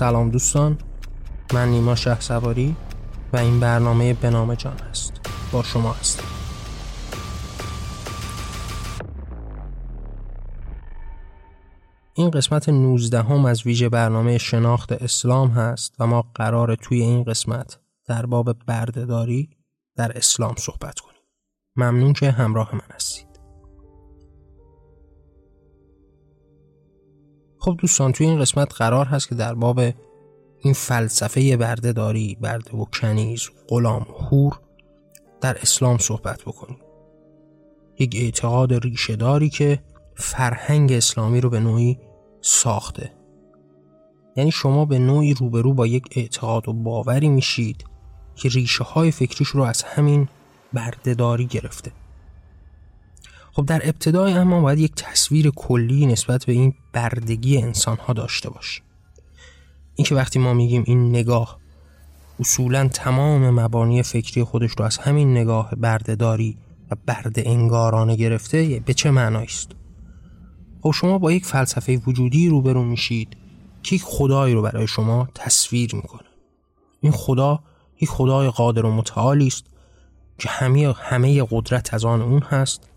سلام دوستان. من نیما شه سواری و این برنامه به نام جان است با شما هستم. این قسمت 19 هم از ویژه برنامه شناخت اسلام هست و ما قرار توی این قسمت در باب بردهداری در اسلام صحبت کنیم. ممنون که همراه من هستید. خب دوستان توی این قسمت قرار هست که در باب این فلسفه بردهداری برده و کنیز غلام هور در اسلام صحبت بکنیم. یک اعتقاد ریشهداری که فرهنگ اسلامی رو به نوعی ساخته. یعنی شما به نوعی روبرو با یک اعتقاد و باوری میشید که ریشه های فکریش رو از همین بردهداری گرفته. خب در ابتدای اما باید یک تصویر کلی نسبت به این بردگی انسان ها داشته باشیم اینکه وقتی ما میگیم این نگاه اصولا تمام مبانی فکری خودش رو از همین نگاه بردهداری و برده انگارانه گرفته به چه معنایی است؟ خب شما با یک فلسفه وجودی روبرو میشید که یک خدایی رو برای شما تصویر می‌کنه. این خدا یک خدای قادر و متعالی است که همه همه قدرت از آن اون هست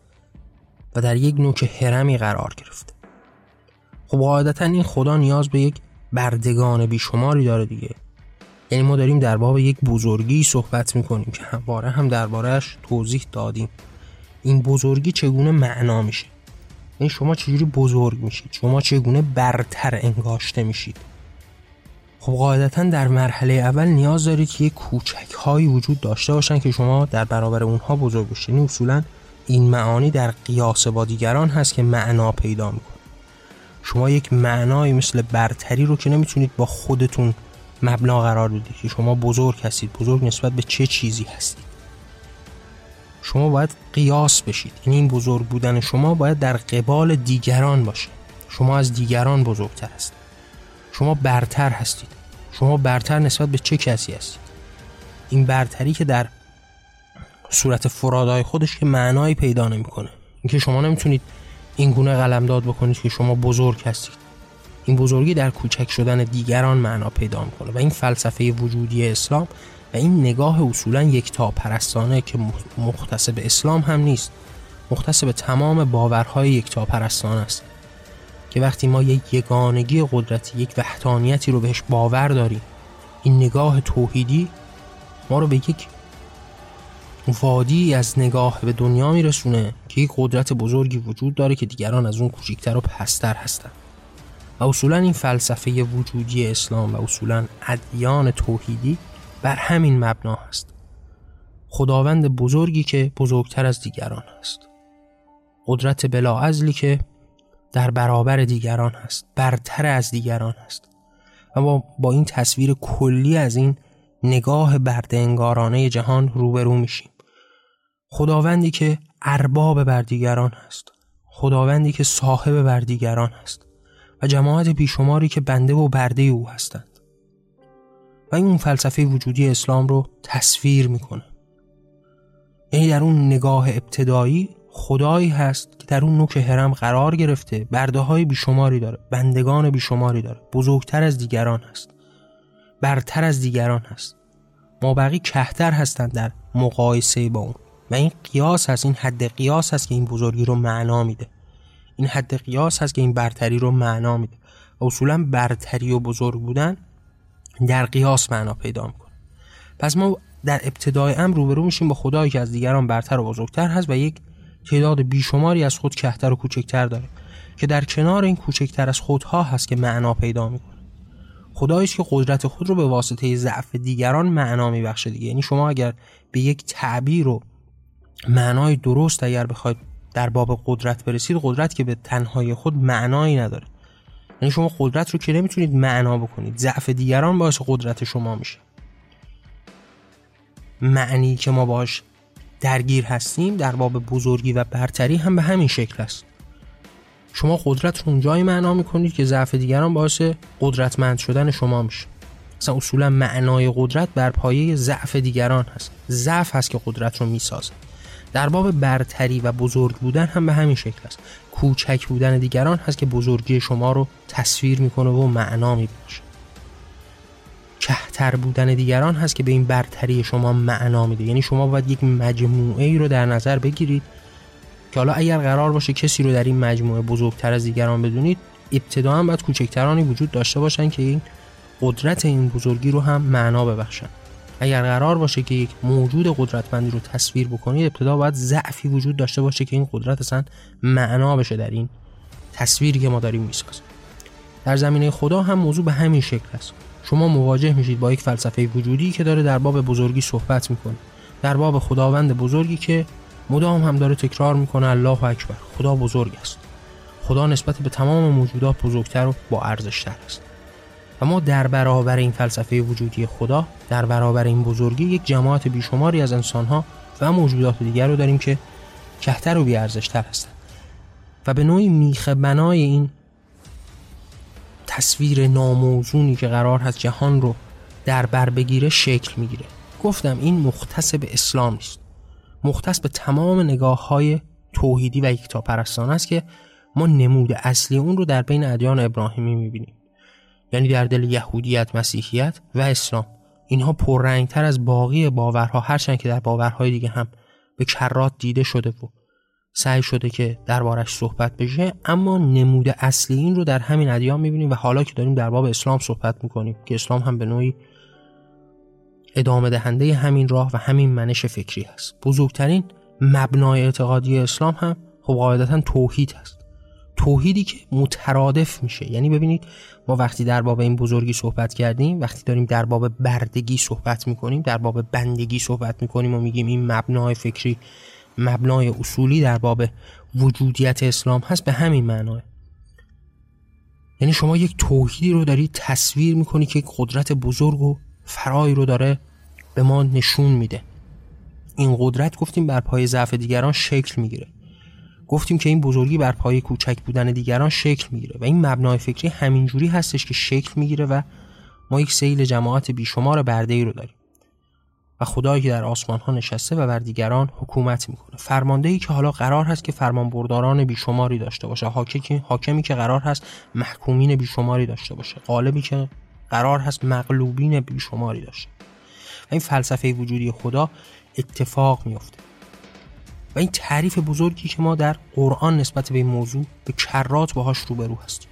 و در یک نوک هرمی قرار گرفته خب قاعدتا این خدا نیاز به یک بردگان بیشماری داره دیگه. یعنی ما داریم در باب یک بزرگی صحبت می‌کنیم که همواره هم دربارهش توضیح دادیم. این بزرگی چگونه معنا میشه؟ این یعنی شما چجوری بزرگ میشید؟ شما چگونه برتر انگاشته میشید؟ خب قاعدتا در مرحله اول نیاز دارید که یک کوچک هایی وجود داشته باشن که شما در برابر اونها بزرگ بشید. یعنی این معانی در قیاس با دیگران هست که معنا پیدا می‌کنه. شما یک معنایی مثل برتری رو که نمی‌تونید با خودتون مبنا قرار بدید که شما بزرگ هستید بزرگ نسبت به چه چیزی هستید. شما باید قیاس بشید. یعنی این بزرگ بودن شما باید در قبال دیگران باشه. شما از دیگران بزرگتر هستید. شما برتر هستید. شما برتر نسبت به چه کسی هستید؟ این برتری که در صورت فرادای خودش که معنایی پیدا نمی‌کنه. اینکه شما نمی‌تونید این گونه قلمداد بکنید که شما بزرگ هستید. این بزرگی در کوچک شدن دیگران معنا پیدا می‌کنه و این فلسفه وجودی اسلام و این نگاه اصولا یکتا پرستانه که مختص به اسلام هم نیست. مختص به تمام باورهای یکتا پرستانه است. که وقتی ما یک یگانگی قدرتی یک وحدانیتی رو بهش باور داریم این نگاه توحیدی ما رو به یک وادی از نگاه به دنیا میرسونه که یک قدرت بزرگی وجود داره که دیگران از اون کوچیکتر و پستر هستن. و اصولا این فلسفه وجودی اسلام و اصولا ادیان توحیدی بر همین مبنا هست. خداوند بزرگی که بزرگتر از دیگران است قدرت بلا ازلی که در برابر دیگران هست برتر از دیگران هست. و با, این تصویر کلی از این نگاه برده انگارانه جهان روبرو میشیم. خداوندی که ارباب بر دیگران هست. خداوندی که صاحب بر دیگران هست. و جماعت بیشماری که بنده و برده او هستند. و این اون فلسفه وجودی اسلام رو تصویر می‌کنه. یعنی در اون نگاه ابتدایی خدایی هست که در اون نوک هرم قرار گرفته برده های بیشماری داره بندگان بیشماری داره بزرگتر از دیگران هست برتر از دیگران هست. ما بقی کهتر هستند در مقایسه با اون. و این قیاس هست این حد قیاس هست که این بزرگی رو معنا میده. این حد قیاس هست که این برتری رو معنا میده. و اصولا برتری و بزرگ بودن در قیاس معنا پیدا می‌کنه. پس ما در ابتدای امر روبرو میشیم با خدایی که از دیگران برتر و بزرگتر هست و یک تعداد بیشماری از خود کهتر و کوچکتر داره که در کنار این کوچکتر از خودها هست که معنا پیدا می‌کنه. خدایی که قدرت خود رو به واسطه ضعف دیگران معنا میبخشه دیگه. یعنی شما اگر به یک تعبیر و معنای درست اگر بخواید در باب قدرت برسید قدرت که به تنهای خود معنایی نداره. یعنی شما قدرت رو که نمی‌تونید معنا بکنید. ضعف دیگران باعث قدرت شما میشه. معنی که ما باش درگیر هستیم در باب بزرگی و برتری هم به همین شکل است. شما قدرت رو اونجایی معنا می‌کنید که ضعف دیگران باعث قدرتمند شدن شما میشه. مثلا اصولا معنای قدرت بر پایه ضعف دیگران هست. ضعف هست که قدرت رو می‌سازه. در باب برتری و بزرگ بودن هم به همین شکل است. کوچک بودن دیگران هست که بزرگی شما رو تصویر می‌کنه و معنا میبخشه. کهتر بودن دیگران هست که به این برتری شما معنا میده. یعنی شما باید یک مجموعه ای رو در نظر بگیرید که حالا اگر قرار باشه کسی رو در این مجموعه بزرگتر از دیگران بدونید ابتدا باید کوچکترانی وجود داشته باشن که این قدرت این بزرگی رو هم معنا ببخشن. اگر قرار باشه که یک موجود قدرتمندی رو تصویر بکنید ابتدا باید ضعفی وجود داشته باشه که این قدرت اصلا معنا بشه در این تصویری که ما داریم می‌سازیم. در زمینه خدا هم موضوع به همین شکل است. شما مواجه میشید با یک فلسفه وجودی که داره در باب بزرگی صحبت می‌کنه. در باب خداوند بزرگی که مدام هم داره تکرار می‌کنه الله اکبر خدا بزرگ است. خدا نسبت به تمام موجودات بزرگتر و با ارزشتر است. و ما در برابر این فلسفه وجودی خدا در برابر این بزرگی یک جماعت بیشماری از انسانها و موجودات دیگر رو داریم که کهتر و بیارزشتر هستند. و به نوعی میخ بنای این تصویر ناموزونی که قرار هست جهان رو در بر بگیره شکل می‌گیره. گفتم این مختص به اسلام نیست. مختص به تمام نگاه های توحیدی و یکتاپرستانه است که ما نمود اصلی اون رو در بین ادیان ابراهیمی می‌بینیم. یعنی در دل یهودیت مسیحیت و اسلام. اینها پررنگتر از باقی باورها هرچند که در باورهای دیگه هم به کرات دیده شده و سعی شده که دربارش صحبت بشه اما نمود اصلی این رو در همین ادیان می‌بینیم و حالا که داریم در باب اسلام صحبت می‌کنیم که اسلام هم به نوعی ادامه دهنده همین راه و همین منش فکری هست. بزرگترین مبنای اعتقادی اسلام هم خب قاعدتا توحید هست. توحیدی که مترادف میشه. یعنی ببینید ما وقتی در باب این بزرگی صحبت کردیم وقتی داریم در باب بردگی صحبت می‌کنیم در باب بندگی صحبت می‌کنیم و میگیم این مبنای فکری مبنای اصولی در باب وجودیت اسلام هست به همین معناه. یعنی شما یک توحیدی رو دارید تصویر می‌کنی که قدرت بزرگ و فرایی رو داره به ما نشون میده. این قدرت گفتیم بر پای ضعف دیگران شکل می‌گیره. گفتیم که این بزرگی بر پای کوچک بودن دیگران شکل می‌گیره و این مبنای فکری همینجوری هستش که شکل می‌گیره و ما یک سیل جماعت بیشمار برده ای رو داریم. و خدایی که در آسمان ها نشسته و بر دیگران حکومت می‌کنه. فرماندهی که حالا قرار هست که فرمان برداران بیشماری داشته باشه. حاکمی که قرار هست محکومین بیشماری داشته باشه. قالبی که قرار هست مغلوبین بیشماری داشته و این فلسفه وجودی خدا اتفاق میفته و این تعریف بزرگی که ما در قرآن نسبت به این موضوع به کرات باهاش روبرو هستیم.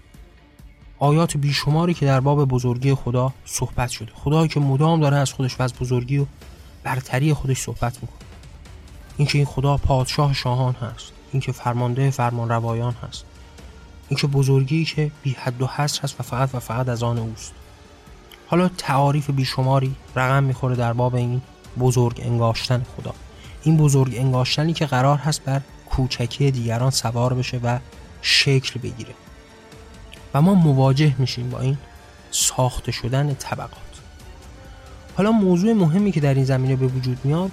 آیات بیشماری که در باب بزرگی خدا صحبت شده. خدایی که مدام داره از خودش و از بزرگی و برتری خودش صحبت می‌کنه. اینکه این خدا پادشاه شاهان هست. اینکه فرمانده فرمان روایان هست. اینکه بزرگی که بی حد و حصر هست و فقط و فقط از آن اوست. حالا تعاریف بیشماری رقم می‌خوره در باب این بزرگ انگاشتن خدا. این بزرگ انگاشتنی که قرار هست بر کوچکی دیگران سوار بشه و شکل بگیره. و ما مواجه میشیم با این ساخته شدن طبقات. حالا موضوع مهمی که در این زمینه به وجود میاد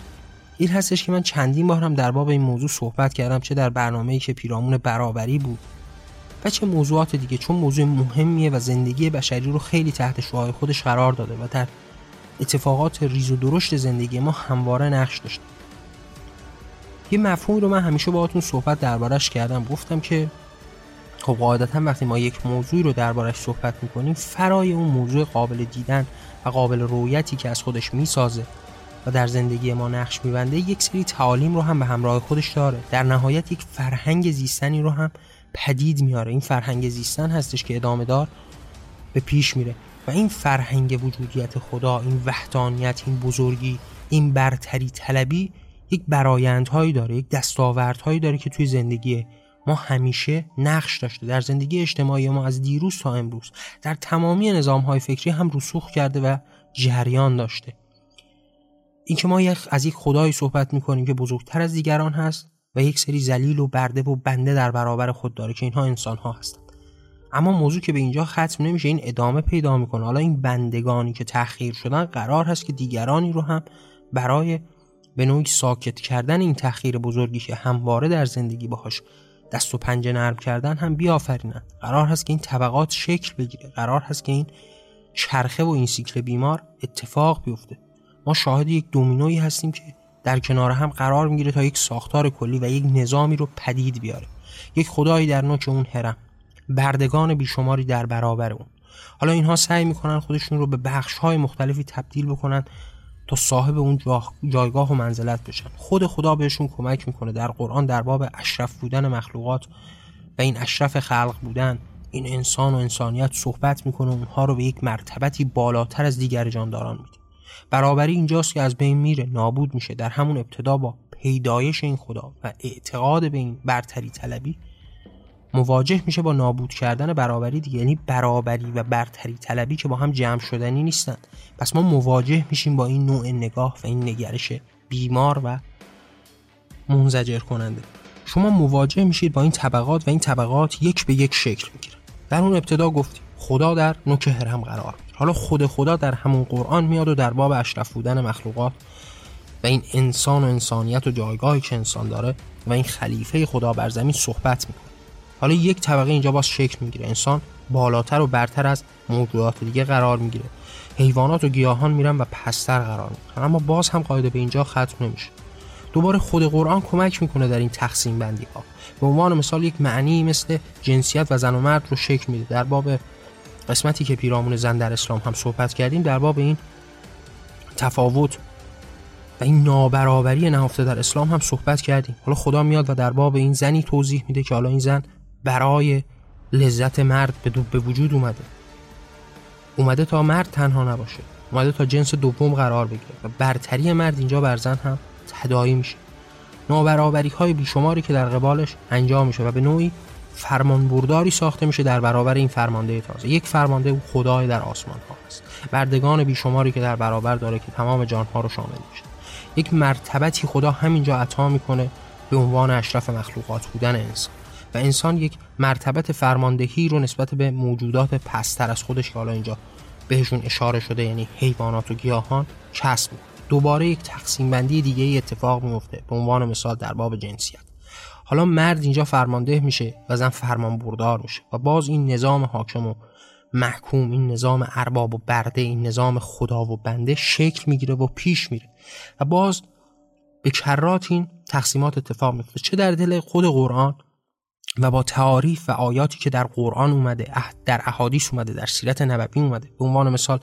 این هستش که من چندین بار هم در باب این موضوع صحبت کردم چه در برنامه‌ای که پیرامون برابری بود و چه موضوعات دیگه چون موضوع مهمیه و زندگی بشری رو خیلی تحت شعاع خودش قرار داده و در اتفاقات ریز و درشت زندگی ما همواره نقش داشته. یه مفهومی رو من همیشه باهاتون صحبت دربارش کردم. گفتم که خب قاعدتا وقتی ما یک موضوعی رو دربارش صحبت می‌کنیم فرای اون موضوع قابل دیدن و قابل رویتی که از خودش می‌سازه و در زندگی ما نقش میبنده یک سری تعالیم رو هم به همراه خودش داره. در نهایت یک فرهنگ زیستنی رو هم پدید میاره. این فرهنگ زیستن هستش که ادامه دار به پیش میره. و این فرهنگ وجودیت خدا این وحدانیت این بزرگی این برتری طلبی یک برایندهایی داره یک دستاوردهایی داره که توی زندگی ما همیشه نقش داشته. در زندگی اجتماعی ما از دیروز تا امروز در تمامی نظام های فکری هم رسوخ کرده و جریان داشته. اینکه ما از یک خدایی صحبت می‌کنیم که بزرگتر از دیگران هست و یک سری زلیل و برده و بنده در برابر خود داره که اینها انسان ها هستند. اما موضوع که به اینجا ختم نمیشه این ادامه پیدا می‌کنه. حالا این بندگانی که تأخیر شدن قرار هست که دیگرانی رو هم برای به نوعی ساکت کردن این تأخیر بزرگی که همواره در زندگی باهاش دست و پنجه نرم کردن هم بیافرینن. قرار هست که این طبقات شکل بگیره. قرار هست که این چرخه و این سیکل بیمار اتفاق بیفته. ما شاهد یک دومینویی هستیم که در کنار هم قرار می‌گیره تا یک ساختار کلی و یک نظامی رو پدید بیاره. یک خدایی در نوک اون هرم بردگان بیشماری در برابر اون. حالا اینها سعی می‌کنن خودشون رو به بخش های مختلفی تبدیل بکنن تا صاحب اون جایگاه و منزلت بشن. خود خدا بهشون کمک می‌کنه. در قرآن در باب اشرف بودن مخلوقات و این اشرف خلق بودن این انسان و انسانیت صحبت می‌کنه اونها رو به یک مرتبتی بالاتر از دیگر جانداران میده. برابری اینجاست که از بین میره نابود میشه. در همون ابتدا با پیدایش این خدا و اعتقاد به این برتری طلبی مواجه میشه با نابود کردن برابری دیگه. یعنی برابری و برتری طلبی که با هم جمع شدنی نیستن. پس ما مواجه میشیم با این نوع نگاه و این نگرش بیمار و منزجر کننده. شما مواجه میشید با این طبقات و این طبقات یک به یک شکل می‌گیره در اون ابتدا گفتیم خدا در نوک هرم قرار حالا خود خدا در همون قرآن میاد و در باب اشرف بودن مخلوقات و این انسان و انسانیت و جایگاهی که انسان داره و این خلیفه خدا بر زمین صحبت می‌کنه. حالا یک طبقه اینجا باز شکل می‌گیره. انسان بالاتر و برتر از موجودات دیگه قرار می‌گیره. حیوانات و گیاهان میرن و پستر قرار می‌گیرن اما باز هم قاعده به اینجا ختم نمیشه. دوباره خود قرآن کمک می‌کنه در این تقسیم بندی ها به عنوان مثال یک معنی مثل جنسیت و زن و مرد رو شکل میده. در باب قسمتی که پیرامون زن در اسلام هم صحبت کردیم در باب این تفاوت و این نابرابری نهفته در اسلام هم صحبت کردیم. حالا خدا میاد و در باب این زنی توضیح میده که حالا این زن برای لذت مرد به وجود اومده. اومده تا مرد تنها نباشه. اومده تا جنس دوم قرار بگیره. و برتری مرد اینجا بر زن هم تدایی میشه. نابرابری های بیشماری که در قبالش انجام میشه و به نوعی فرمان برداری ساخته میشه در برابر این فرمانده تازه. یک فرمانده او خدای در آسمان ها است. بردگان بیشماری که در برابر داره که تمام جانها رو شامل میشه. یک مرتبتی خدا همینجا عطا می‌کنه به عنوان اشرف مخلوقات بودن انسان. و انسان یک مرتبت فرماندهی رو نسبت به موجودات پستر از خودش که حالا اینجا بهشون اشاره شده یعنی حیوانات و گیاهان کسب دوباره یک تقسیم بندی دیگه ای اتفاق میفته به عنوان مثال در باب جنسیت. حالا مرد اینجا فرمانده میشه و زن فرمان بردار میشه و باز این نظام حاکم و محکوم این نظام ارباب و برده این نظام خدا و بنده شکل می‌گیره و پیش میره. و باز به کرات این تقسیمات اتفاق میفته چه در دل خود قرآن و با تعاریف و آیاتی که در قرآن اومده در احادیث اومده در سیرت نبوی اومده. به عنوان مثال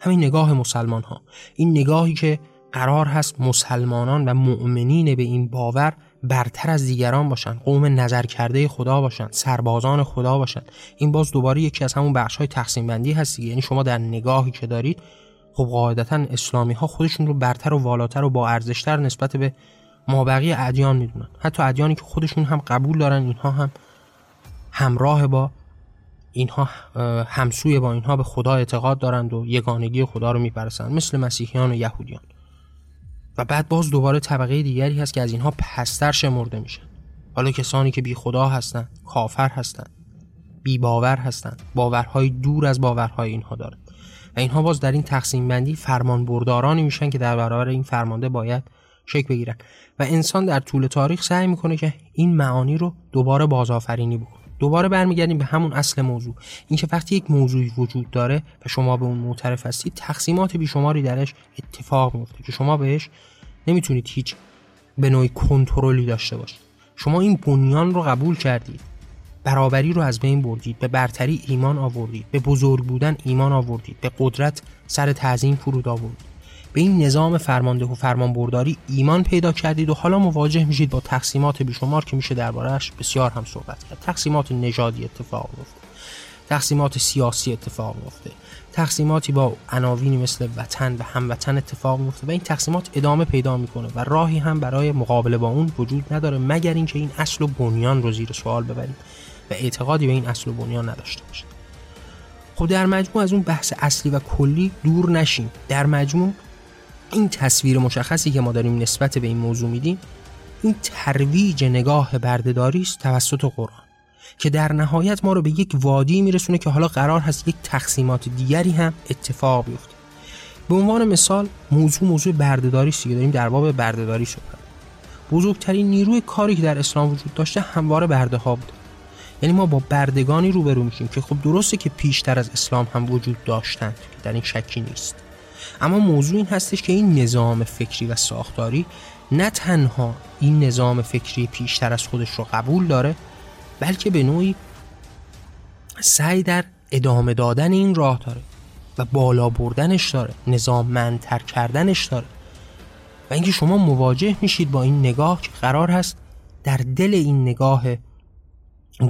همین نگاه مسلمان ها این نگاهی که قرار هست مسلمانان و مؤمنین به این باور برتر از دیگران باشن قوم نظر کرده خدا باشن سربازان خدا باشن. این باز دوباره یکی از همون بخش های تقسیم بندی هست یعنی شما در نگاهی که دارید خب قاعدتا اسلامی ها خودشون رو برتر و والاتر و با ارزشتر نسبت به مابقی ادیان می‌دونن. حتی ادیانی که خودشون هم قبول دارن اینها هم همراه با اینها همسوی با اینها به خدا اعتقاد دارند و یگانگی خدا رو می‌پرسند مثل مسیحیان و یهودیان. و بعد باز دوباره طبقه دیگری هست که از اینها پستر شمرده میشن. حالا کسانی که بی خدا هستند کافر هستند بی باور هستند باورهای دور از باورهای اینها دارند و اینها باز در این تقسیم بندی فرمان بردارانی میشن که در برابر این فرمانده باید شکل بگیرن. و انسان در طول تاریخ سعی می‌کنه که این معانی رو دوباره بازآفرینی بکنه. دوباره برمیگردیم به همون اصل موضوع. اینکه وقتی یک موضوعی وجود داره و شما به اون معترف هستید تقسیمات بیشماری درش اتفاق میفته که شما بهش نمی‌تونید هیچ به نوعی کنترلی داشته باشید. شما این بنیان رو قبول کردید. برابری رو از بین بردید. به برتری ایمان آوردید. به بزرگ بودن ایمان آوردید. به قدرت سر تعظیم فرود آوردید. به این نظام فرمانده و فرمانبرداری ایمان پیدا کردید و حالا مواجه میشید با تقسیمات بیشمار که میشه دربارهش بسیار هم صحبت کرد. تقسیمات نژادی اتفاق میفته تقسیمات سیاسی اتفاق میفته تقسیماتی با عناوینی مثل وطن و هموطن اتفاق میفته و این تقسیمات ادامه پیدا می‌کنه و راهی هم برای مقابله با اون وجود نداره مگر اینکه این اصل و بنیان رو زیر سوال ببرید و اعتقادی به این اصل و بنیان نداشته باشید خب در مجموع از اون بحث اصلی و کلی دور نشیم. در مجموع این تصویر مشخصی که ما داریم نسبت به این موضوع میدیم این ترویج نگاه بردهداری است توسط قرآن که در نهایت ما رو به یک وادی میرسونه که حالا قرار هست یک تقسیمات دیگری هم اتفاق بیفته. به عنوان مثال موضوع موضوع بردهداری است که داریم در باب بردهداری صحبت بزرگترین نیروی کاری که در اسلام وجود داشته همواره برده ها بود یعنی ما با بردگانی روبرو میشیم که خب درسته که پیشتر از اسلام هم وجود داشتند که در این شکی نیست. اما موضوع این هستش که این نظام فکری و ساختاری نه تنها این نظام فکری پیشتر از خودش رو قبول داره بلکه به نوعی سعی در ادامه دادن این راه داره و بالا بردنش داره نظاممندتر کردنش داره. و اینکه شما مواجه میشید با این نگاه که قرار هست در دل این نگاه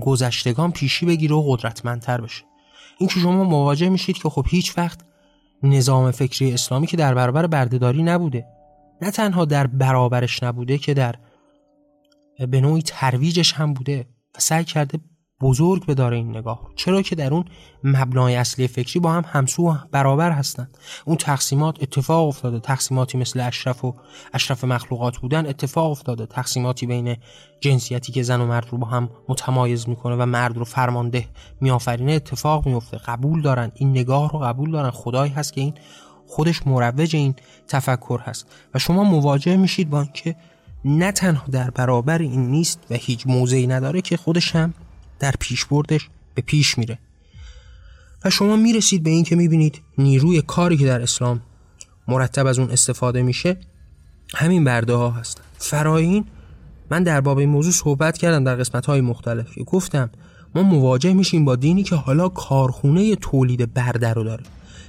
گذشتگان پیشی بگیره و قدرتمندتر بشه. اینکه شما مواجه میشید که خب هیچ وقت نظام فکری اسلامی که در برابر بردهداری نبوده. نه تنها در برابرش نبوده که در به نوعی ترویجش هم بوده و سعی کرده بزرگ به داره این نگاه چرا که در اون مبنای اصلی فکری با هم همسو و برابر هستند. اون تقسیمات اتفاق افتاده. تقسیماتی مثل اشرف و اشرف مخلوقات بودن اتفاق افتاده. تقسیماتی بین جنسیتی که زن و مرد رو با هم متمایز می‌کنه و مرد رو فرمانده میآفرینه اتفاق میفته قبول دارن. این نگاه رو قبول دارن. خدایی هست که این خودش مروج این تفکر هست. و شما مواجه میشید با اینکه نه تنها در برابر این نیست و هیچ موضعی نداره که خودش هم در پیش بردش به پیش میره. و شما می‌رسید به این که می‌بینید نیروی کاری که در اسلام مرتب از اون استفاده میشه همین برده ها هستن. فراین من در باب این موضوع صحبت کردم در قسمت های مختلف گفتم ما مواجه میشیم با دینی که حالا کارخونه تولید برده رو داره.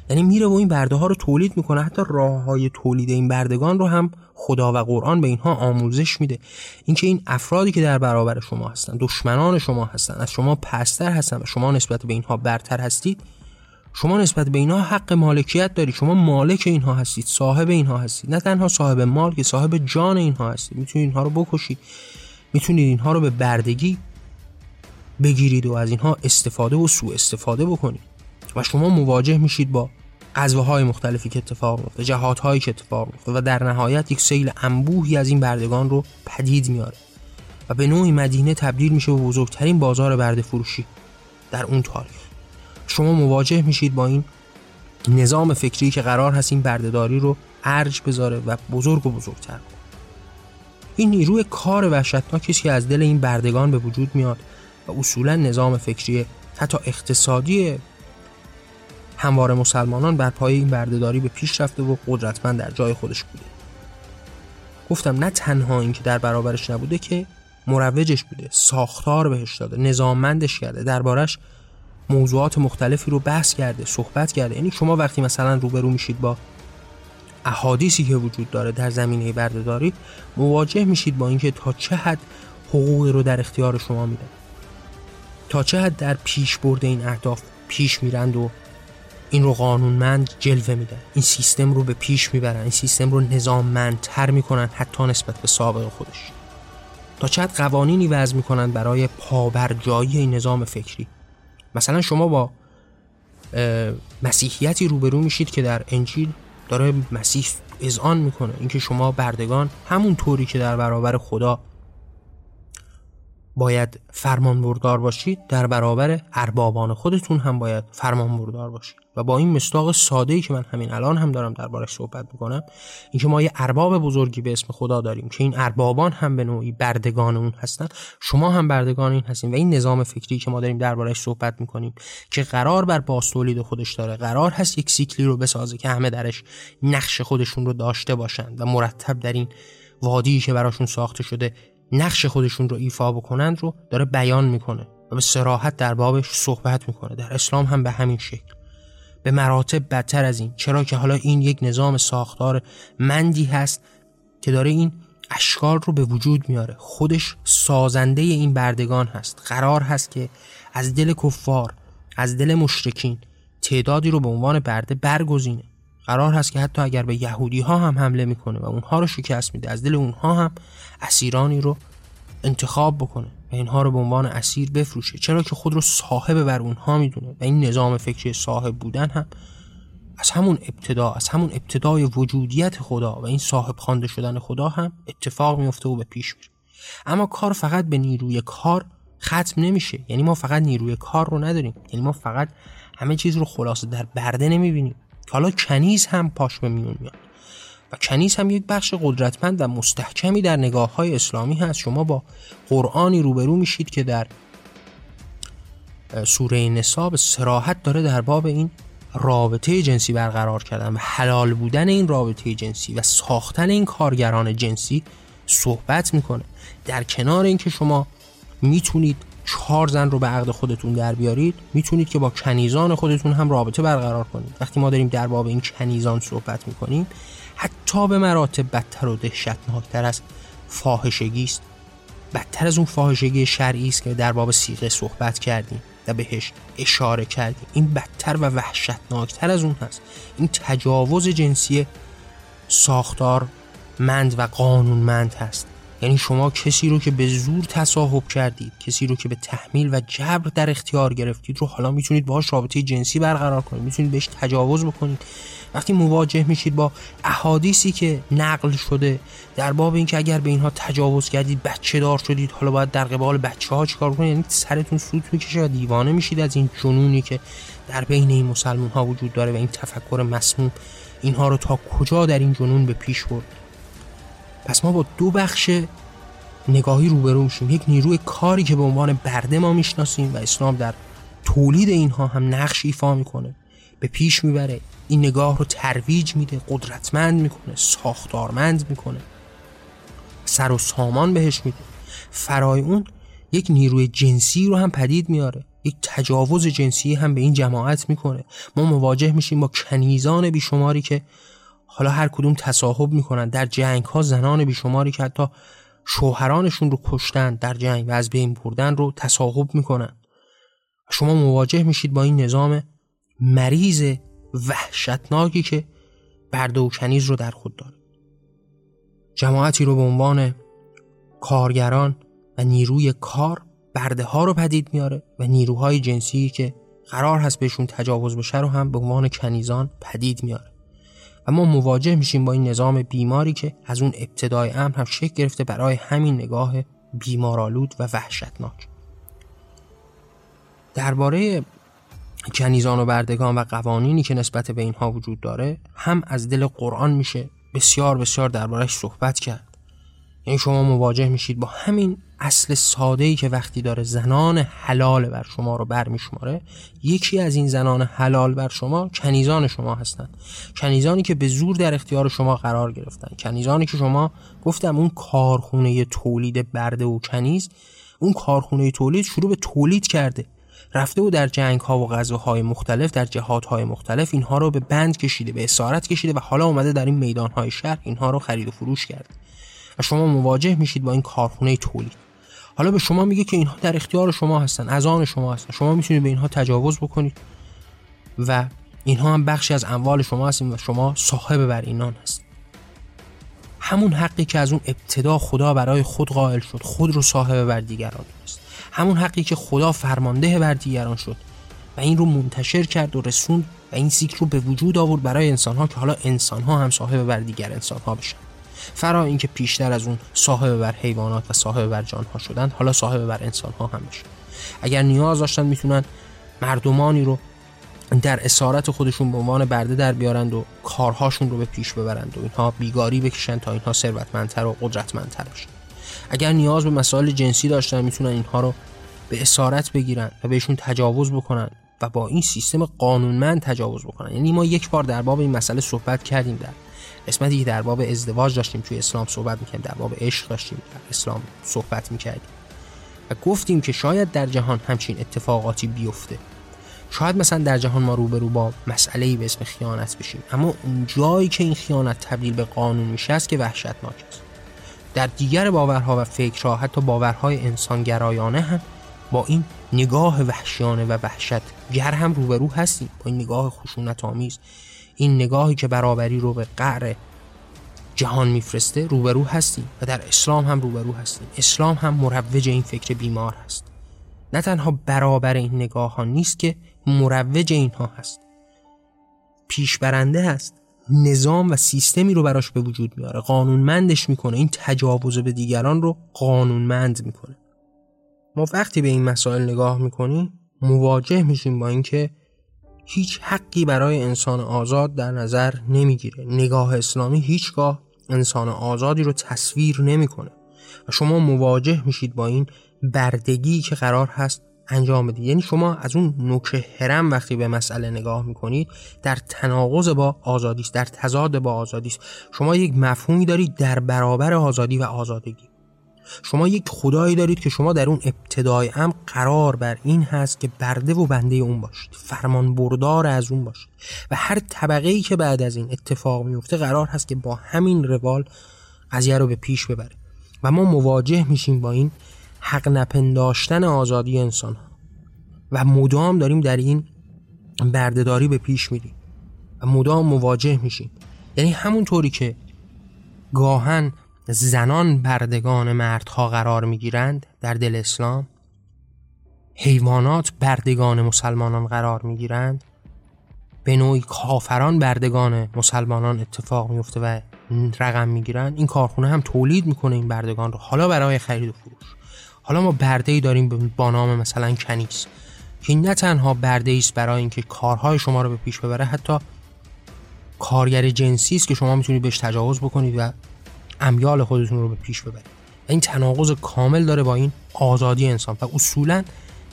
یعنی میره و این برده ها رو تولید می‌کنه. حتی راه های تولید این بردگان رو هم خدا و قرآن به اینها آموزش میده. اینکه این افرادی که در برابر شما هستن دشمنان شما هستن از شما پستر هستن و شما نسبت به اینها برتر هستید شما نسبت به اینها حق مالکیت دارید. شما مالک اینها هستید صاحب اینها هستید. نه تنها صاحب مال که صاحب جان اینها هستید. می‌تونید اینها رو بکشید. می‌تونید اینها رو به بردگی بگیرید و از اینها استفاده و سوء استفاده بکنید. و شما مواجه میشید با غزوه های مختلفی که اتفاق میفته جهات هایی که اتفاق میفته و در نهایت یک سیل انبوهی از این بردگان رو پدید میاره و به نوعی مدینه تبدیل میشه به بزرگترین بازار برده فروشی در اون تاریخ. شما مواجه میشید با این نظام فکری که قرار هست این بردهداری رو ارج بذاره و بزرگ و بزرگتر این نیروی کار وحشتناکی که از دل این بردگان به وجود میاد و اصولا نظام فکری حتی اقتصادی هموار مسلمانان بر پای این بردهداری به پیش رفته و قدرتمند در جای خودش بوده. گفتم نه تنها اینکه در برابرش نبوده که مروجش بوده ساختار بهش داده نظاممندش کرده دربارش موضوعات مختلفی رو بحث کرده صحبت کرده. یعنی شما وقتی مثلا روبرو میشید با احادیثی که وجود داره در زمینه بردهداری مواجه میشید با اینکه تا چه حد حقوقی رو در اختیار شما میده تا چه حد در پیش برده این اهداف پیش میرند و این رو قانونمند جلوه میدن این سیستم رو به پیش می‌برن. این سیستم رو نظاممندتر می‌کنن حتی نسبت به سابق خودش. تا چقدر قوانینی وضع می‌کنن برای پابرجایی این نظام فکری؟ مثلا شما با مسیحیتی روبرو میشید که در انجیل داره مسیح اذعان می‌کنه. اینکه شما بردگان همون طوری که در برابر خدا باید فرمان بردار باشید در برابر اربابان خودتون هم باید فرمان بردار باشید. و با این مستاق ساده ای که من همین الان هم دارم دربارش صحبت می‌کنم اینکه ما یه ارباب بزرگی به اسم خدا داریم که این اربابان هم به نوعی بردگان اون هستن شما هم بردگان این هستین و این نظام فکری که ما داریم دربارش صحبت می‌کنیم که قرار بر باز تولید خودش داره قرار هست یک سیکلی رو بسازه که همه درش نقش خودشون رو داشته باشند و مرتب در این وادی که براشون ساخته شده نقش خودشون رو ایفا بکنند رو داره بیان می‌کنه و به سراحت در بابش صحبت می‌کنه. در اسلام هم به همین شکل. به مراتب بدتر از این. چرا که حالا این یک نظام ساختار مندی هست که داره این اشکال رو به وجود میاره. خودش سازنده این بردگان هست. قرار هست که از دل کفار از دل مشرکین تعدادی رو به عنوان برده برگزینه. قرار هست که حتی اگر به یهودی ها هم حمله می‌کنه و اونها رو شکست میده از دل اونها هم اسیرانی رو انتخاب بکنه و اینها رو به عنوان اسیر بفروشه. چرا که خود رو صاحب بر اونها می‌دونه و این نظام فکری صاحب بودن هم از همون ابتدا از همون ابتدای وجودیت خدا و این صاحب خوانده شدن خدا هم اتفاق میفته و به پیش میره. اما کار فقط به نیروی کار ختم نمیشه. یعنی ما فقط نیروی کار رو نداریم. یعنی ما فقط همه چیز رو خلاصه در برده نمی‌بینیم. حالا کنیز هم پاش به میون میاد. و کنیز هم یک بخش قدرتمند و مستحکمی در نگاه های اسلامی هست. شما با قرآنی روبرو میشید که در سوره نسا به سراحت داره در باب این رابطه جنسی برقرار کردن و حلال بودن این رابطه جنسی و ساختن این کارگران جنسی صحبت می‌کنه. در کنار اینکه شما می‌تونید چهار زن رو به عقد خودتون در بیارید می‌تونید که با کنیزان خودتون هم رابطه برقرار کنید. وقتی ما داریم در باب این کنیزان صحبت می‌کنیم حتی به مراتب بدتر و دهشتناکتر از فاحشگی است. بدتر از اون فاحشگی شرعی است که در باب سیغه صحبت کردیم و بهش اشاره کردیم. این بدتر و وحشتناکتر از اون هست. این تجاوز جنسی ساختار مند و قانونمند هست. یعنی شما کسی رو که به زور تصاحب کردید کسی رو که به تحمیل و جبر در اختیار گرفتید رو حالا می‌تونید باهاش رابطه جنسی برقرار کنید می‌تونید بهش تجاوز بکنید. وقتی مواجه میشید با احادیثی که نقل شده در باب اینکه اگر به اینها تجاوز کردید بچه دار شدید حالا باید در قبال بچه ها چیکار کنید؟ یعنی سرتون سوت می‌کشه و دیوانه میشید از این جنونی که در بین این مسلمان ها وجود داره و این تفکر مسموم. اینها رو تا کجا در این جنون به پیش برد؟ پس ما با دو بخش نگاهی روبرو میشیم. یک نیروی کاری که به عنوان برده ما می‌شناسیم و اسلام در تولید اینها هم نقش ایفا می‌کنه. به پیش می‌بره. این نگاه رو ترویج میده قدرتمند می‌کنه ساختارمند می‌کنه. سر و سامان بهش میده. فرای اون یک نیروی جنسی رو هم پدید میاره یک تجاوز جنسی هم به این جماعت می‌کنه. ما مواجه میشیم با کنیزان بیشماری که حالا هر کدوم تصاحب می‌کنن. در جنگ ها زنان بیشماری که حتی شوهرانشون رو کشتن در جنگ و از بین بردن رو تصاحب می‌کنن. شما مواجه میشید با این نظام مریض وحشتناکی که برده و کنیز رو در خود داره. جماعتی رو به عنوان کارگران و نیروی کار برده ها رو پدید میاره و نیروهای جنسی که قرار هست بهشون تجاوز بشه رو هم به عنوان کنیزان پدید میاره و ما مواجه میشیم با این نظام بیماری که از اون ابتدای امر هم شکل گرفته برای همین نگاه بیمارالود و وحشتناک. درباره کنیزان و بردگان و قوانینی که نسبت به اینها وجود داره هم از دل قرآن میشه بسیار بسیار دربارهش صحبت کرد. یعنی شما مواجه میشید با همین اصل ساده ای که وقتی داره زنان حلال بر شما رو برمیشماره یکی از این زنان حلال بر شما کنیزان شما هستند. کنیزانی که به زور در اختیار شما قرار گرفتن کنیزانی که شما گفتم اون کارخونه تولید برده و کنیز اون کارخونه تولید شروع به تولید کرده. رفته و در جنگ ها و غزوهای مختلف در جهات های مختلف اینها رو به بند کشیده به اسارت کشیده و حالا اومده در این میدان های شهر اینها رو خرید و فروش کرده. و شما مواجه میشید با این کارخونه تولید. حالا به شما میگه که اینها در اختیار شما هستن از آن شما هستن. شما می‌تونید به اینها تجاوز بکنید و اینها هم بخشی از اموال شما هستیم و شما صاحب بر اینان هست همون حقی که از اون ابتدا خدا برای خود قائل شد خود رو صاحب بر دیگران است همون حقی که خدا فرمانده بر دیگران شد و این رو منتشر کرد و رسوند و این سیکل رو به وجود آورد برای انسان ها که حالا انسان ها هم صاحب بر دیگر انسان ها بشن. فرا اینکه پیشتر از اون صاحب بر حیوانات و صاحب بر جانها شدن حالا صاحب بر انسان ها هم بشن اگر نیاز داشتن می‌تونن مردمانی رو در اسارت خودشون به عنوان برده در بیارند و کارهاشون رو به پیش ببرند و اینها بیگاری بکشن تا اینها ثروتمندتر و قدرتمندتر بشن. اگر نیاز به مسائل جنسی داشتن می‌تونن اینها رو به اسارت بگیرن و بهشون تجاوز بکنن و با این سیستم قانونمند تجاوز بکنن. یعنی ما یک بار در باب این مسئله صحبت کردیم در قسمتی در باب ازدواج داشتیم توی اسلام صحبت می‌کردیم در باب عشق داشتیم در اسلام صحبت می‌کردیم و گفتیم که شاید در جهان همچین اتفاقاتی بیفته. شاید مثلا در جهان ما روبرو با مسئله به اسم خیانت بشیم. اما اون جایی که این خیانت تبدیل به قانون میشه است که وحشتناک است. در دیگر باورها و فکرها حتی باورهای انسانگرایانه هم با این نگاه وحشیانه و وحشت گر هم روبرو هستیم. با این نگاه خشونت آمیز این نگاهی که برابری رو به قعر جهان میفرسته روبرو هستیم و در اسلام هم روبرو هستیم. اسلام هم مروج این فکر بیمار هست. نه تنها برابر این نگاه ها نیست که مروج اینها هست. پیشبرنده هست. نظام و سیستمی رو براش به وجود میاره. قانونمندش می‌کنه. این تجاوز به دیگران رو قانونمند می‌کنه. ما وقتی به این مسائل نگاه می‌کنیم مواجه میشیم با اینکه هیچ حقی برای انسان آزاد در نظر نمی‌گیره. نگاه اسلامی هیچگاه انسان آزادی رو تصویر نمی‌کنه. و شما مواجه میشید با این بردگی که قرار هست انجام بدید. یعنی شما از اون نوک هرم وقتی به مسئله نگاه می‌کنید در تناقض با آزادی است در تضاد با آزادی است شما یک مفهومی دارید در برابر آزادی و آزادگی. شما یک خدایی دارید که شما در اون ابتدای هم قرار بر این هست که برده و بنده اون باشید. فرمان بردار از اون باشید. و هر طبقه ای که بعد از این اتفاق میفته قرار هست که با همین روال قضیه رو به پیش ببره. و ما مواجه میشیم با این حق نپنداشتن آزادی انسان ها و مدام داریم در این بردهداری به پیش میریم. و مدام مواجه میشیم. یعنی همون طوری که گاهن زنان بردگان مردها قرار می‌گیرند در دل اسلام. حیوانات بردگان مسلمانان قرار می‌گیرند. به نوعی کافران بردگان مسلمانان اتفاق میفته و رقم می‌گیرند. این کارخونه هم تولید می‌کنه این بردگان رو. حالا برای خرید و فروش. حالا ما برده ای داریم با نام مثلا کنیس که نه تنها برده است برای اینکه کارهای شما رو به پیش ببره حتی کارگر جنسی است که شما می‌تونید بهش تجاوز بکنید و امیال خودتون رو به پیش ببرید. این تناقض کامل داره با این آزادی انسان. و اصولا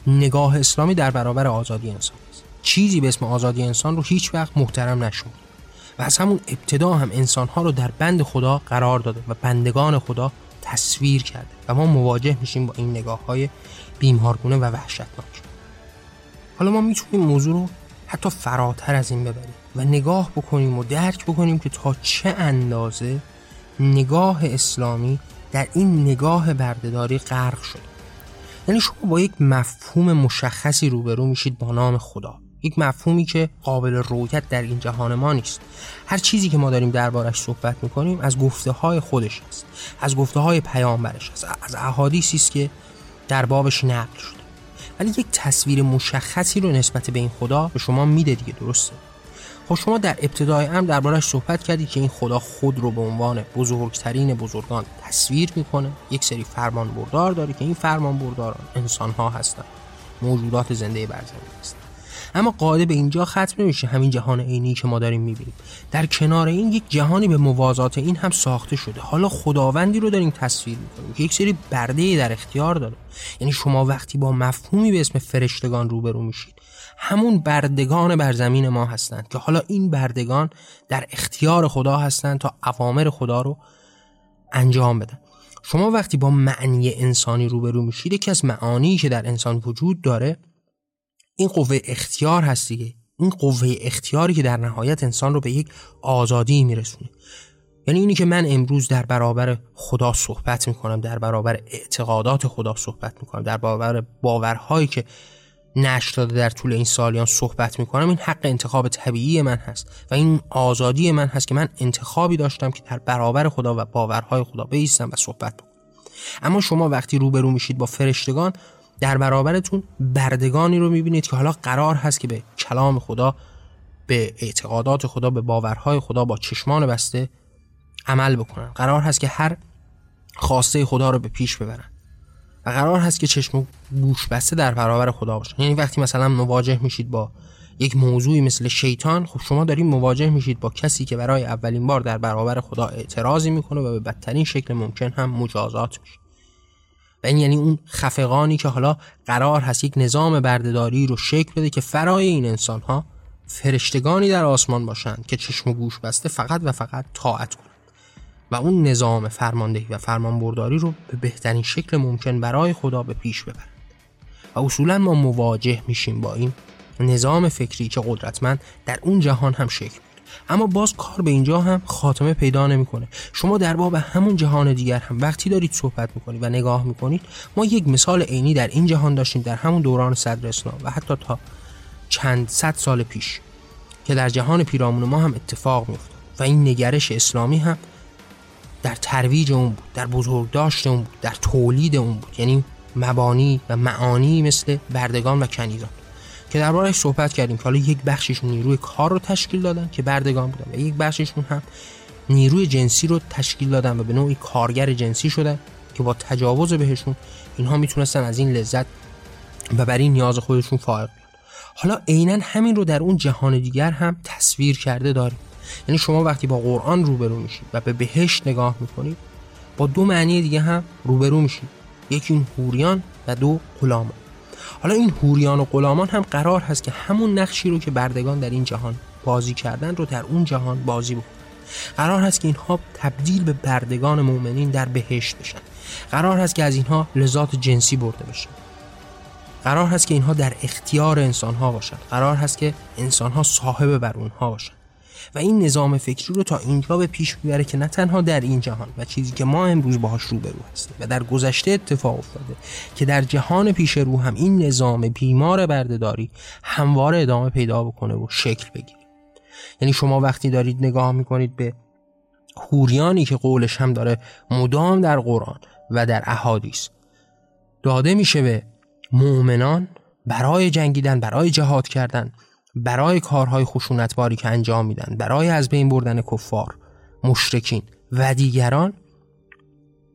نگاه اسلامی در برابر آزادی انسان است. چیزی به اسم آزادی انسان رو هیچ وقت محترم نشد و از همون ابتدا هم انسانها رو در بند خدا قرار داده و بندگان خدا تصویر کرده. و ما مواجه میشیم با این نگاه های بیمارگونه و وحشتناک. حالا ما می‌تونیم موضوع رو حتی فراتر از این ببریم و نگاه بکنیم و درک بکنیم که تا چه اندازه نگاه اسلامی در این نگاه بردهداری غرق شده یعنی شما با یک مفهوم مشخصی روبرو میشید با نام خدا. یک مفهومی که قابل رویت در این جهان ما نیست. هر چیزی که ما داریم دربارش صحبت می‌کنیم از گفته های خودش است. از گفته های پیامبرش است. از احادیثی است که در بابش نقل شده. ولی یک تصویر مشخصی رو نسبت به این خدا به شما میده دیگه درسته؟ خب شما در ابتدای امر دربارش صحبت کردید که این خدا خود رو به عنوان بزرگترین بزرگان تصویر می‌کنه. یک سری فرمان بردار داره که این فرمان برداران انسان ها هستن. موجودات زنده بر زمین هستن. اما قاعده به اینجا ختم نمیشه همین جهان عینی که ما داریم می‌بینیم. در کنار این یک جهانی به موازات این هم ساخته شده. حالا خداوندی رو داریم تصویر می‌کنیم که یک سری برده در اختیار داره. یعنی شما وقتی با مفهومی به اسم فرشتگان روبرو میشید همون بردگان بر زمین ما هستند که حالا این بردگان در اختیار خدا هستند تا اوامر خدا رو انجام بدن. شما وقتی با معنی انسانی روبرو میشید یکی از معانی که در انسان وجود داره این قوه اختیار هست دیگه. این قوه اختیاری که در نهایت انسان رو به یک آزادی میرسونه. یعنی اینی که من امروز در برابر خدا صحبت می‌کنم در برابر اعتقادات خدا صحبت می‌کنم در برابر باورهایی که نشر داده در طول این سالیان صحبت می‌کنم این حق انتخاب طبیعی من هست و این آزادی من هست که من انتخابی داشتم که در برابر خدا و باورهای خدا بیستم و صحبت بکنم. اما شما وقتی روبرو میشید با فرشتگان در برابرتون بردگانی رو می‌بینید که حالا قرار هست که به کلام خدا به اعتقادات خدا به باورهای خدا با چشمان بسته عمل بکنن. قرار هست که هر خواسته خدا رو به پیش ببرن. و قرار هست که چشم و گوش بسته در برابر خدا باشن یعنی وقتی مثلا مواجه میشید با یک موضوعی مثل شیطان خب شما داریم مواجه میشید با کسی که برای اولین بار در برابر خدا اعتراضی می‌کنه و به بدترین شکل ممکن هم مجازات میشه. و این یعنی اون خفقانی که حالا قرار هست یک نظام بردهداری رو شکل بده که فرای این انسان ها فرشتگانی در آسمان باشند که چشم و گوش بسته فقط و فقط طاعت کنند. و اون نظام فرماندهی و فرمانبرداری رو به بهترین شکل ممکن برای خدا به پیش ببرند. و اصولا ما مواجه میشیم با این نظام فکری که قدرتمند در اون جهان هم شکل اما باز کار به اینجا هم خاتمه پیدا نمی‌کنه. شما در باب همون جهان دیگر هم وقتی دارید صحبت می‌کنید و نگاه می‌کنید ما یک مثال عینی در این جهان داشتیم در همون دوران صدر اسلام و حتی تا چند صد سال پیش که در جهان پیرامون ما هم اتفاق میافتاد و این نگرش اسلامی هم در ترویج اون بود در بزرگداشت اون بود در تولید اون بود. یعنی مبانی و معانی مثل بردگان و کنیزان. که دربارش صحبت کردیم که حالا یک بخششون نیروی کار رو تشکیل دادن که بردگان بودن و یک بخششون هم نیروی جنسی رو تشکیل دادن و به نوعی کارگر جنسی شدن که با تجاوز بهشون اینها می‌تونستن از این لذت و بر این نیاز خودشون فائق حالا عینا همین رو در اون جهان دیگر هم تصویر کرده داریم. یعنی شما وقتی با قرآن روبرو میشید و به بهشت نگاه می‌کنید با دو معنی دیگه هم روبرو میشید. یکی این هوریان و دو غلامان حالا این هوریان و غلامان هم قرار هست که همون نقشی رو که بردگان در این جهان بازی کردن رو در اون جهان بازی بکنن. قرار هست که اینها تبدیل به بردگان مؤمنین در بهشت بشن. قرار هست که از اینها لذات جنسی برده بشه قرار هست که اینها در اختیار انسان ها باشند قرار هست که انسان ها صاحب بر اونها باشند و این نظام فکری رو تا اینجا به پیش می‌بره که نه تنها در این جهان و چیزی که ما امروز باهاش روبرو هستیم و در گذشته اتفاق افتاده که در جهان پیش رو هم این نظام بیمار بردهداری همواره ادامه پیدا بکنه و شکل بگیره. یعنی شما وقتی دارید نگاه می‌کنید به هوریانی که قولش هم داره مدام در قرآن و در احادیث داده میشه به مؤمنان برای جنگیدن برای جهاد کردن برای کارهای خشونتباری که انجام میدن برای از بین بردن کفار مشرکین و دیگران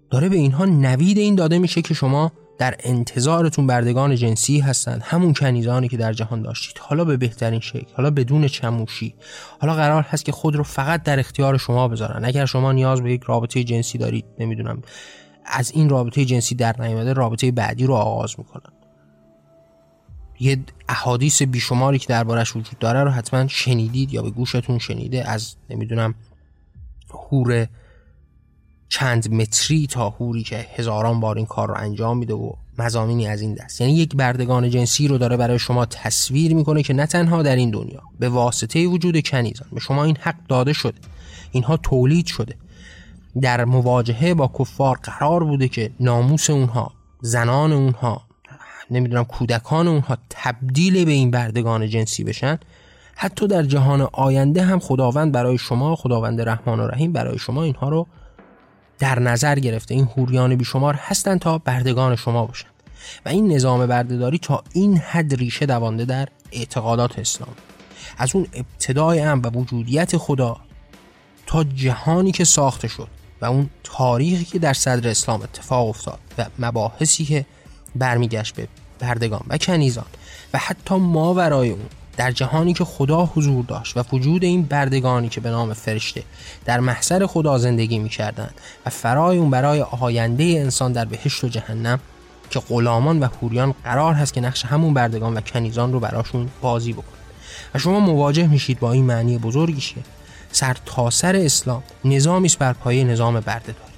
داره به اینها نوید این داده میشه که شما در انتظارتون بردگان جنسی هستند همون کنیزانی که در جهان داشتید. حالا به بهترین شکل حالا بدون چموشی. حالا قرار هست که خود رو فقط در اختیار شما بذارن. اگر شما نیاز به یک رابطه جنسی دارید نمی‌دونم از این رابطه جنسی در نیامده رابطه بعدی رو آغاز می‌کنن. یه احادیث بیشماری که دربارش وجود داره رو حتما شنیدید یا به گوشتون شنیده از نمی‌دونم هور چند متری تا هوری که هزاران بار این کار رو انجام میده و مزامینی از این دست. یعنی یک بردگان جنسی رو داره برای شما تصویر می‌کنه که نه تنها در این دنیا به واسطه وجود کنیزان به شما این حق داده شده. اینها تولید شده. در مواجهه با کفار قرار بوده که ناموس اونها زنان اونها نمی‌دونم کودکان اونها تبدیل به این بردگان جنسی بشن حتی در جهان آینده هم خداوند برای شما خداوند رحمان و رحیم برای شما اینها رو در نظر گرفته. این حوریان بیشمار هستند تا بردگان شما باشند. و این نظام بردهداری تا این حد ریشه دوانده در اعتقادات اسلام. از اون ابتدای هم و وجودیت خدا تا جهانی که ساخته شد و اون تاریخی که در صدر اسلام اتفاق افتاد و مباحثی که برمیگشت به بردگان و کنیزان و حتی ما برای اون در جهانی که خدا حضور داشت و وجود این بردگانی که به نام فرشته در محضر خدا زندگی می‌کردند و فرای اون برای آینده انسان در بهشت و جهنم که غلامان و حوریان قرار هست که نقش همون بردگان و کنیزان رو براشون بازی بکنند و شما مواجه میشید با این معنی بزرگیشه سر تاسر اسلام نظامی است بر پایه نظام بردهداری.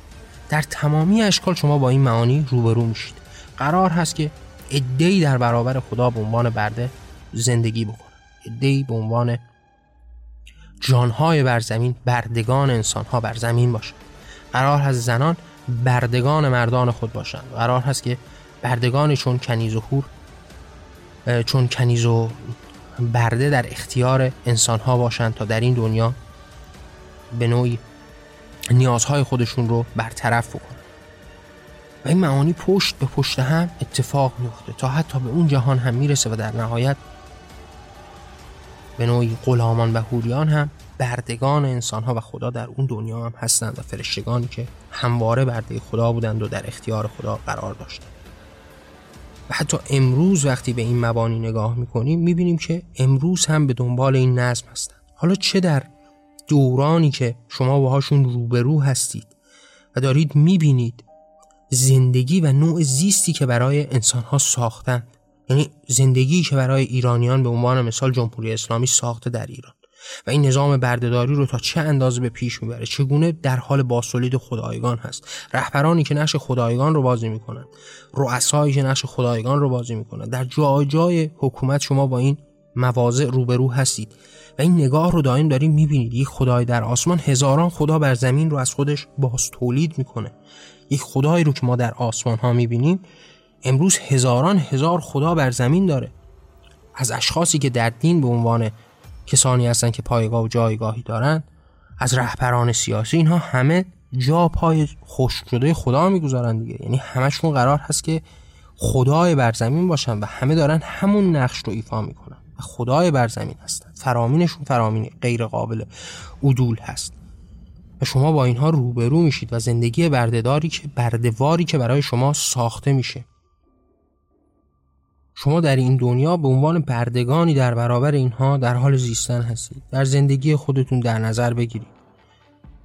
در تمامی اشکال شما با این معانی روبرو میشید. قرار هست که ادهی در برابر خدا به عنوان برده زندگی بکنه. ادهی به عنوان جانهای بر زمین بردگان انسانها بر زمین باشه. قرار هست زنان بردگان مردان خود باشند. قرار هست که بردگانی چون کنیز و خور چون کنیز و برده در اختیار انسانها باشند تا در این دنیا به نوعی نیازهای خودشون رو برطرف بکنن. و این معانی پشت به پشت هم اتفاق میفته تا حتی به اون جهان هم می‌رسه و در نهایت به نوعی غلامان و حوریان هم بردگان انسان ها و خدا در اون دنیا هم هستند و فرشتگانی که همواره برده خدا بودند و در اختیار خدا قرار داشتند. و حتی امروز وقتی به این مبانی نگاه می‌کنیم می‌بینیم که امروز هم به دنبال این نظم هستند. حالا چه در دورانی که شما باهاشون روبرو هستید و دارید می‌بینید زندگی و نوع زیستی که برای انسانها ساختن. یعنی زندگی که برای ایرانیان به عنوان مثال جمهوری اسلامی ساخته در ایران. و این نظام بردهداری رو تا چه اندازه به پیش می‌بره؟ چگونه در حال باسولید خدایگان هست؟ رهبرانی که نقش خدایگان رو بازی می‌کنن. رؤسایی که نقش خدایگان رو بازی می‌کنن. در جای جای حکومت شما با این مواضع روبرو هستید. و این نگاه رو دائم داریم می‌بینید. یک خدای در آسمان هزاران خدا بر زمین رو از خودش باز تولید می‌کنه. یک خدایی رو که ما در آسمان ها می‌بینیم امروز هزاران هزار خدا بر زمین داره. از اشخاصی که در دین به عنوان کسانی هستن که پایگاه و جایگاهی دارن از رهبران سیاسی اینها همه جا پای خشک شده خدا می‌گذارن دیگه. یعنی همشون قرار هست که خدای بر زمین باشن و همه دارن همون نقش رو ایفا می‌کنن. و خدای بر زمین هستن. فرامینشون فرامین غیر قابل عدول هست. و شما با اینها روبرو میشید و زندگی بردهداری که بردهواری که برای شما ساخته میشه. شما در این دنیا به عنوان بردگانی در برابر اینها در حال زیستن هستید. در زندگی خودتون در نظر بگیرید.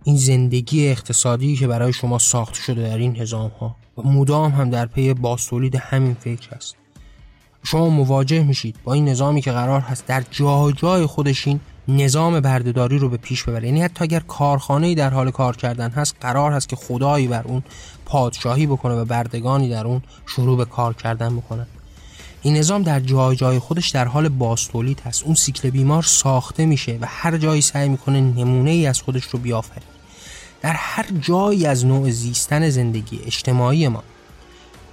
این زندگی اقتصادی که برای شما ساخته شده در این نظام ها و مدام هم در پی باستولید همین فکر است شما مواجه میشید با این نظامی که قرار هست در جای جای خودش این نظام بردهداری رو به پیش ببره. یعنی حتی اگر کارخانه در حال کار کردن هست قرار هست که خدایی بر اون پادشاهی بکنه و بردگانی در اون شروع به کار کردن بکنن این نظام در جای جای خودش در حال باستولید هست. اون سیکل بیمار ساخته میشه و هر جایی سعی می‌کنه نمونه ای از خودش رو بیافرید در هر جایی از نوع زیستن زندگی اجتماعی ما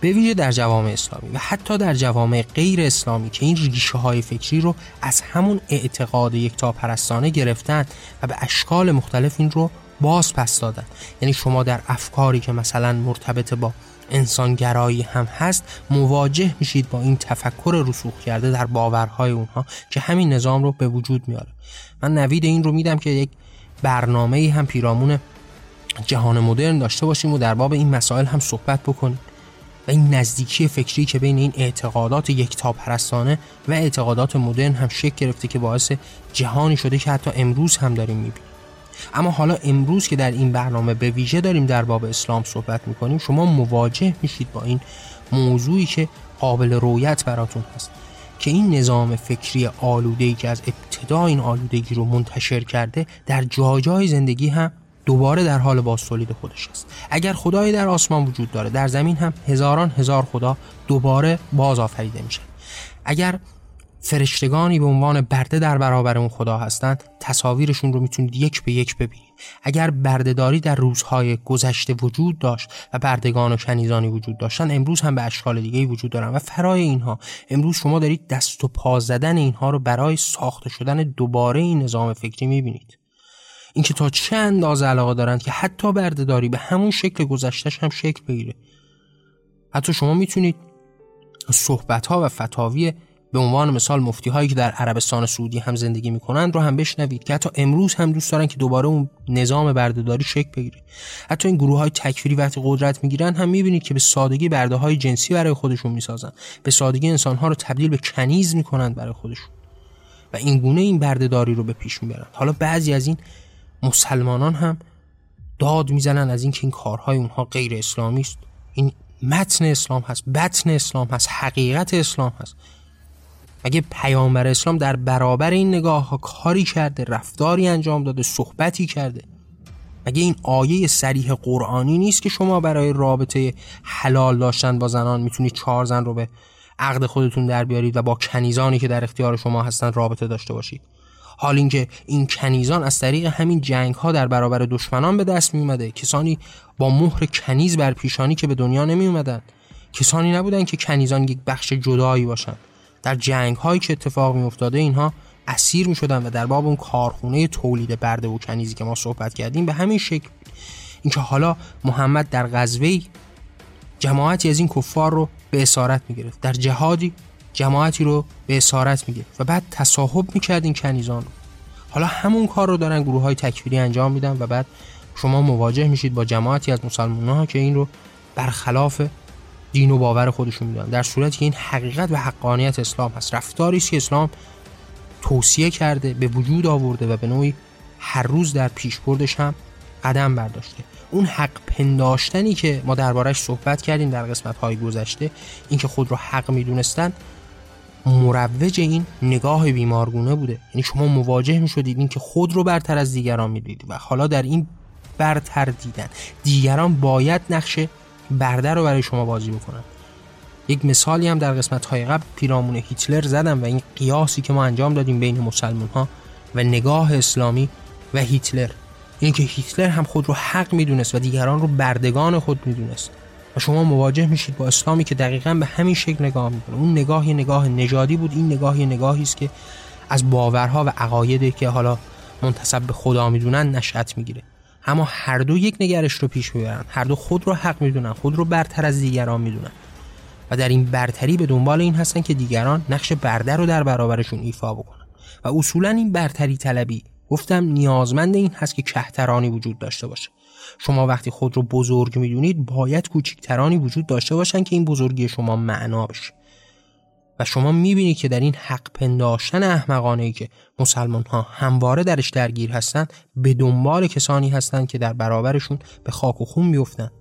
به ویژه در جوامع اسلامی و حتی در جوامع غیر اسلامی که این ریشه های فکری رو از همون اعتقاد یکتا پرستانه گرفتن و به اشکال مختلف این رو باز پس دادن. یعنی شما در افکاری که مثلا مرتبط با انسانگرایی هم هست مواجه میشید با این تفکر رسوخ کرده در باورهای اونها که همین نظام رو به وجود میاره. من نوید این رو میدم که یک برنامه هم پیرامون جهان مدرن داشته باشیم و در باب این مسائل هم صحبت بکنیم. این نزدیکی فکری که بین این اعتقادات یکتاپرستانه و اعتقادات مدرن هم شکل گرفته که باعث جهانی شده که حتی امروز هم داریم می‌بینیم. اما حالا امروز که در این برنامه به ویژه داریم در باب اسلام صحبت می‌کنیم شما مواجه میشید با این موضوعی که قابل رویت براتون هست که این نظام فکری آلوده که از ابتدا این آلودگی رو منتشر کرده در جای جای زندگی هم دوباره در حال باستولید خودش است. اگر خدایی در آسمان وجود داره در زمین هم هزاران هزار خدا دوباره باز آفریده میشن اگر فرشتگانی به عنوان برده در برابر اون خدا هستند تصاویرشون رو می‌تونید یک به یک ببینید. اگر بردهداری در روزهای گذشته وجود داشت و بردگان و کنیزانی وجود داشتن امروز هم به اشکال دیگه وجود دارن و فرای اینها. امروز شما دارید دست و پا زدن اینها رو برای ساخته شدن دوباره این نظام فکری می‌بینید. اینکه تا چه اندازه علاقه دارند که حتی بردهداری به همون شکل گذشتش هم شکل بگیره. حتی شما می‌تونید صحبت ها و فتاوی به عنوان مثال مفتی هایی که در عربستان سعودی هم زندگی می‌کنند رو هم بشنوید که حتی امروز هم دوست دارن که دوباره اون نظام بردهداری شکل بگیره. حتی این گروه های تکفیری وقتی قدرت می‌گیرن هم می‌بینید که به سادگی برده های جنسی برای خودشون می‌سازن. به سادگی انسان ها رو تبدیل به کنیز می‌کنند برای خودشون. و این گونه این بردهداری رو به پیش می‌برند حالا بعضی از این مسلمانان هم داد می‌زنن از اینکه این کارهای اونها غیر اسلامی است. این متن اسلام هست بطن اسلام هست حقیقت اسلام هست. اگه پیامبر اسلام در برابر این نگاه ها کاری کرده رفتاری انجام داده صحبتی کرده مگه این آیه سریح قرآنی نیست که شما برای رابطه حلال داشتن با زنان می‌تونید چهار زن رو به عقد خودتون در بیارید و با کنیزانی که در اختیار شما هستن رابطه داشته باشید؟ حال اینکه این کنیزان از طریق همین جنگ ها در برابر دشمنان به دست می اومده کسانی با مهر کنیز بر پیشانی که به دنیا نمی اومدن کسانی نبودن که کنیزان یک بخش جدایی باشند در جنگ هایی که اتفاق می افتاده اینها اسیر می شدن و در باب اون کارخونه تولید برده و کنیزی که ما صحبت کردیم به همین شکل. اینکه حالا محمد در غزوه جماعتی از این کفار رو به اسارت می گرفت در جهادی جماعتی رو به اسارت میگه و بعد تصاحب می‌کرد این کنیزان رو. حالا همون کار رو دارن گروه های تکفیری انجام میدن و بعد شما مواجه میشید با جماعتی از مسلمان ها که این رو برخلاف دین و باور خودشون میدن در صورتی که این حقیقت و حقانیت اسلام هست. رفتاری که اسلام توصیه کرده به وجود آورده و به نوعی هر روز در پیشبردش هم قدم برداشته. اون حق پنداشتنی که ما دربارش صحبت کردیم در قسمت های گذشته اینکه خود رو حق می‌دونستن مروج این نگاه بیمارگونه بوده. یعنی شما مواجه می شدید این که خود رو برتر از دیگران می‌دید و حالا در این برتر دیدن. دیگران باید نقش برده رو برای شما بازی بکنن. یک مثالی هم در قسمت های قبل پیرامون هیتلر زدم و این قیاسی که ما انجام دادیم بین مسلمان ها و نگاه اسلامی و هیتلر. اینکه هیتلر هم خود رو حق می‌دونست و دیگران رو بردگان خود می‌دونست. و شما مواجه میشید با اسلامی که دقیقا به همین شکل نگاه می‌کنه. اون نگاه یه نگاه نژادی بود. این نگاه یه نگاهی است که از باورها و عقایدی که حالا منتسب به خدا می‌دونن نشأت می‌گیره. اما هر دو یک نگرش رو پیش می‌برن. هر دو خود رو حق می‌دونن. خود رو برتر از دیگران می‌دونن. و در این برتری به دنبال این هستن که دیگران نقش برده رو در برابرشون ایفا بکنن. و اصولا این برتری طلبی گفتم نیازمند این هست که کهترانی وجود داشته باشه. شما وقتی خود رو بزرگ می‌دونید باید کوچکترانی وجود داشته باشن که این بزرگی شما معنا بشه. و شما می‌بینید که در این حق پنداشتن احمقانه ای که مسلمان ها همواره درش درگیر هستند به دنبال کسانی هستند که در برابرشون به خاک و خون میفتند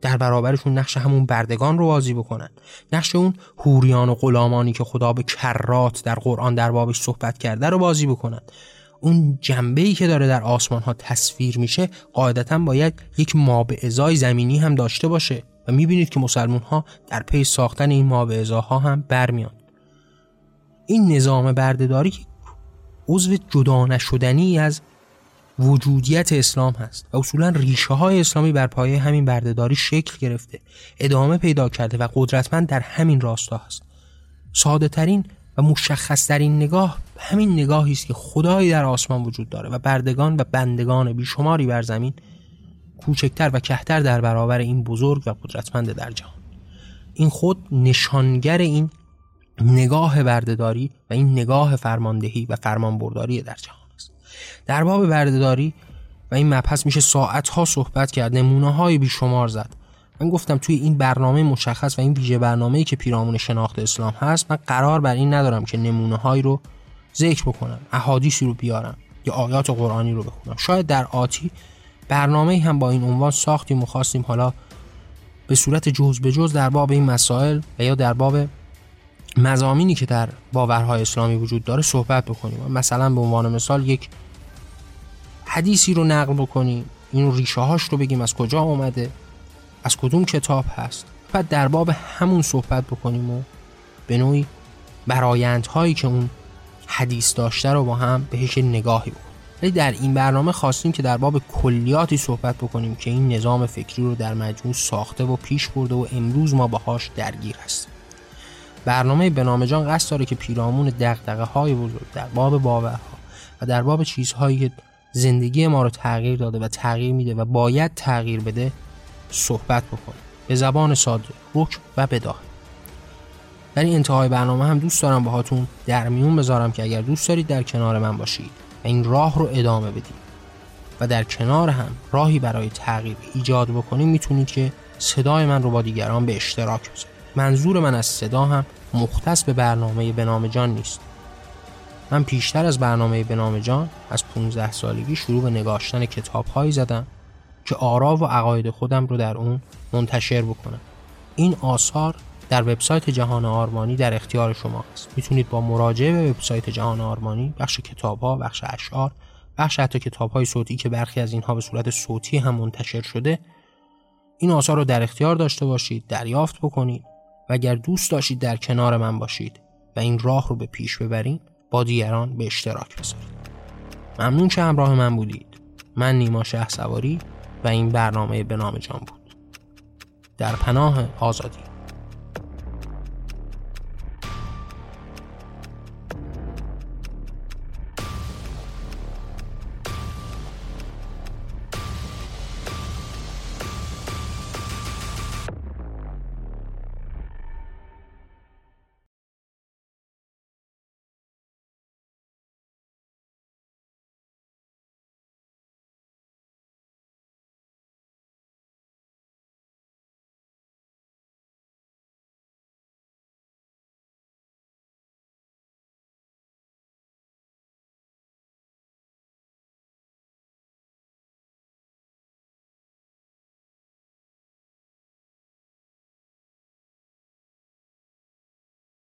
در برابرشون نقش همون بردگان رو بازی بکنن. نقش اون هوریان و غلامانی که خدا به کرات در قرآن در بابش صحبت کرده رو بازی بکنن. اون جنبه ای که داره در آسمان ها تصویر میشه قاعدتا باید یک ازای زمینی هم داشته باشه و می‌بینید که مسلمون ها در پی ساختن این ازاها هم برمیان. این نظام بردهداری عضو جدا نشدنی از وجودیت اسلام هست و اصولا ریشه های اسلامی بر پایه همین بردهداری شکل گرفته ادامه پیدا کرده و قدرتمند در همین راستا هست. ساده ترین و مشخص ترین نگاه همین نگاهی است که خدایی در آسمان وجود داره و بردگان و بندگان بیشماری بر زمین کوچکتر و کهتر در برابر این بزرگ و قدرتمند در جهان. این خود نشانگر این نگاه بردهداری و این نگاه فرماندهی و فرمانبرداری در جهان است. در باب بردهداری و این مبحث میشه ساعت ها صحبت کرد نمونه های بیشمار زد. من گفتم توی این برنامه مشخص و این ویژه برنامه‌ای که پیرامون شناخت اسلام هست من قرار بر این ندارم که نمونه هایی رو ذکر بکنم احادیثی رو بیارم یا آیات قرآنی رو بخونم. شاید در آتی برنامه هم با این عنوان ساختیم و خواستیم حالا به صورت جز به جز در باب این مسائل و یا در باب مزامینی که در باورهای اسلامی وجود داره صحبت بکنیم. مثلا به عنوان مثال یک حدیثی رو نقل بکنیم. این ریشه هاش رو بگیم از کجا اومده. از کدوم کتاب هست؟ بعد در باب همون صحبت بکنیم و به نوعی برایندهایی که اون حدیث داشته رو با هم بهش نگاهی بکنیم. ولی در این برنامه خواستیم که در باب کلیاتی صحبت بکنیم که این نظام فکری رو در مجموع ساخته و پیش برده و امروز ما باهاش درگیر هستیم. برنامه به نام جان قصد داره که پیرامون دقدقه های بزرگ در باب باورها و در باب چیزهایی که زندگی ما رو تغییر داده و تغییر میده و باید تغییر بده صحبت بکنیم به زبان ساده رک و بداه در این انتهای برنامه هم دوست دارم باهاتون در میون بذارم که اگر دوست دارید در کنار من باشید و این راه رو ادامه بدید و در کنار هم راهی برای تغییر ایجاد بکنید می‌تونید که صدای من رو با دیگران به اشتراک بذارید. منظور من از صدا هم مختص به برنامه به نام جان نیست. من پیشتر از برنامه به نام جان از 15 سالگی شروع به نگاشتن کتاب هایی زدم که آرا و عقاید خودم رو در اون منتشر بکنم. این آثار در وبسایت جهان آرمانی در اختیار شما است می‌تونید با مراجعه به وبسایت جهان آرمانی بخش کتاب ها بخش اشعار بخش حتی کتاب های صوتی که برخی از اینها به صورت صوتی هم منتشر شده این آثار رو در اختیار داشته باشید دریافت بکنید و اگر دوست داشتید در کنار من باشید و این راه رو به پیش ببرید با دیگران به اشتراک بذارید. ممنون که همراه من بودید. من نیما شه سواری و این برنامه به نام جان بود. در پناه آزادی.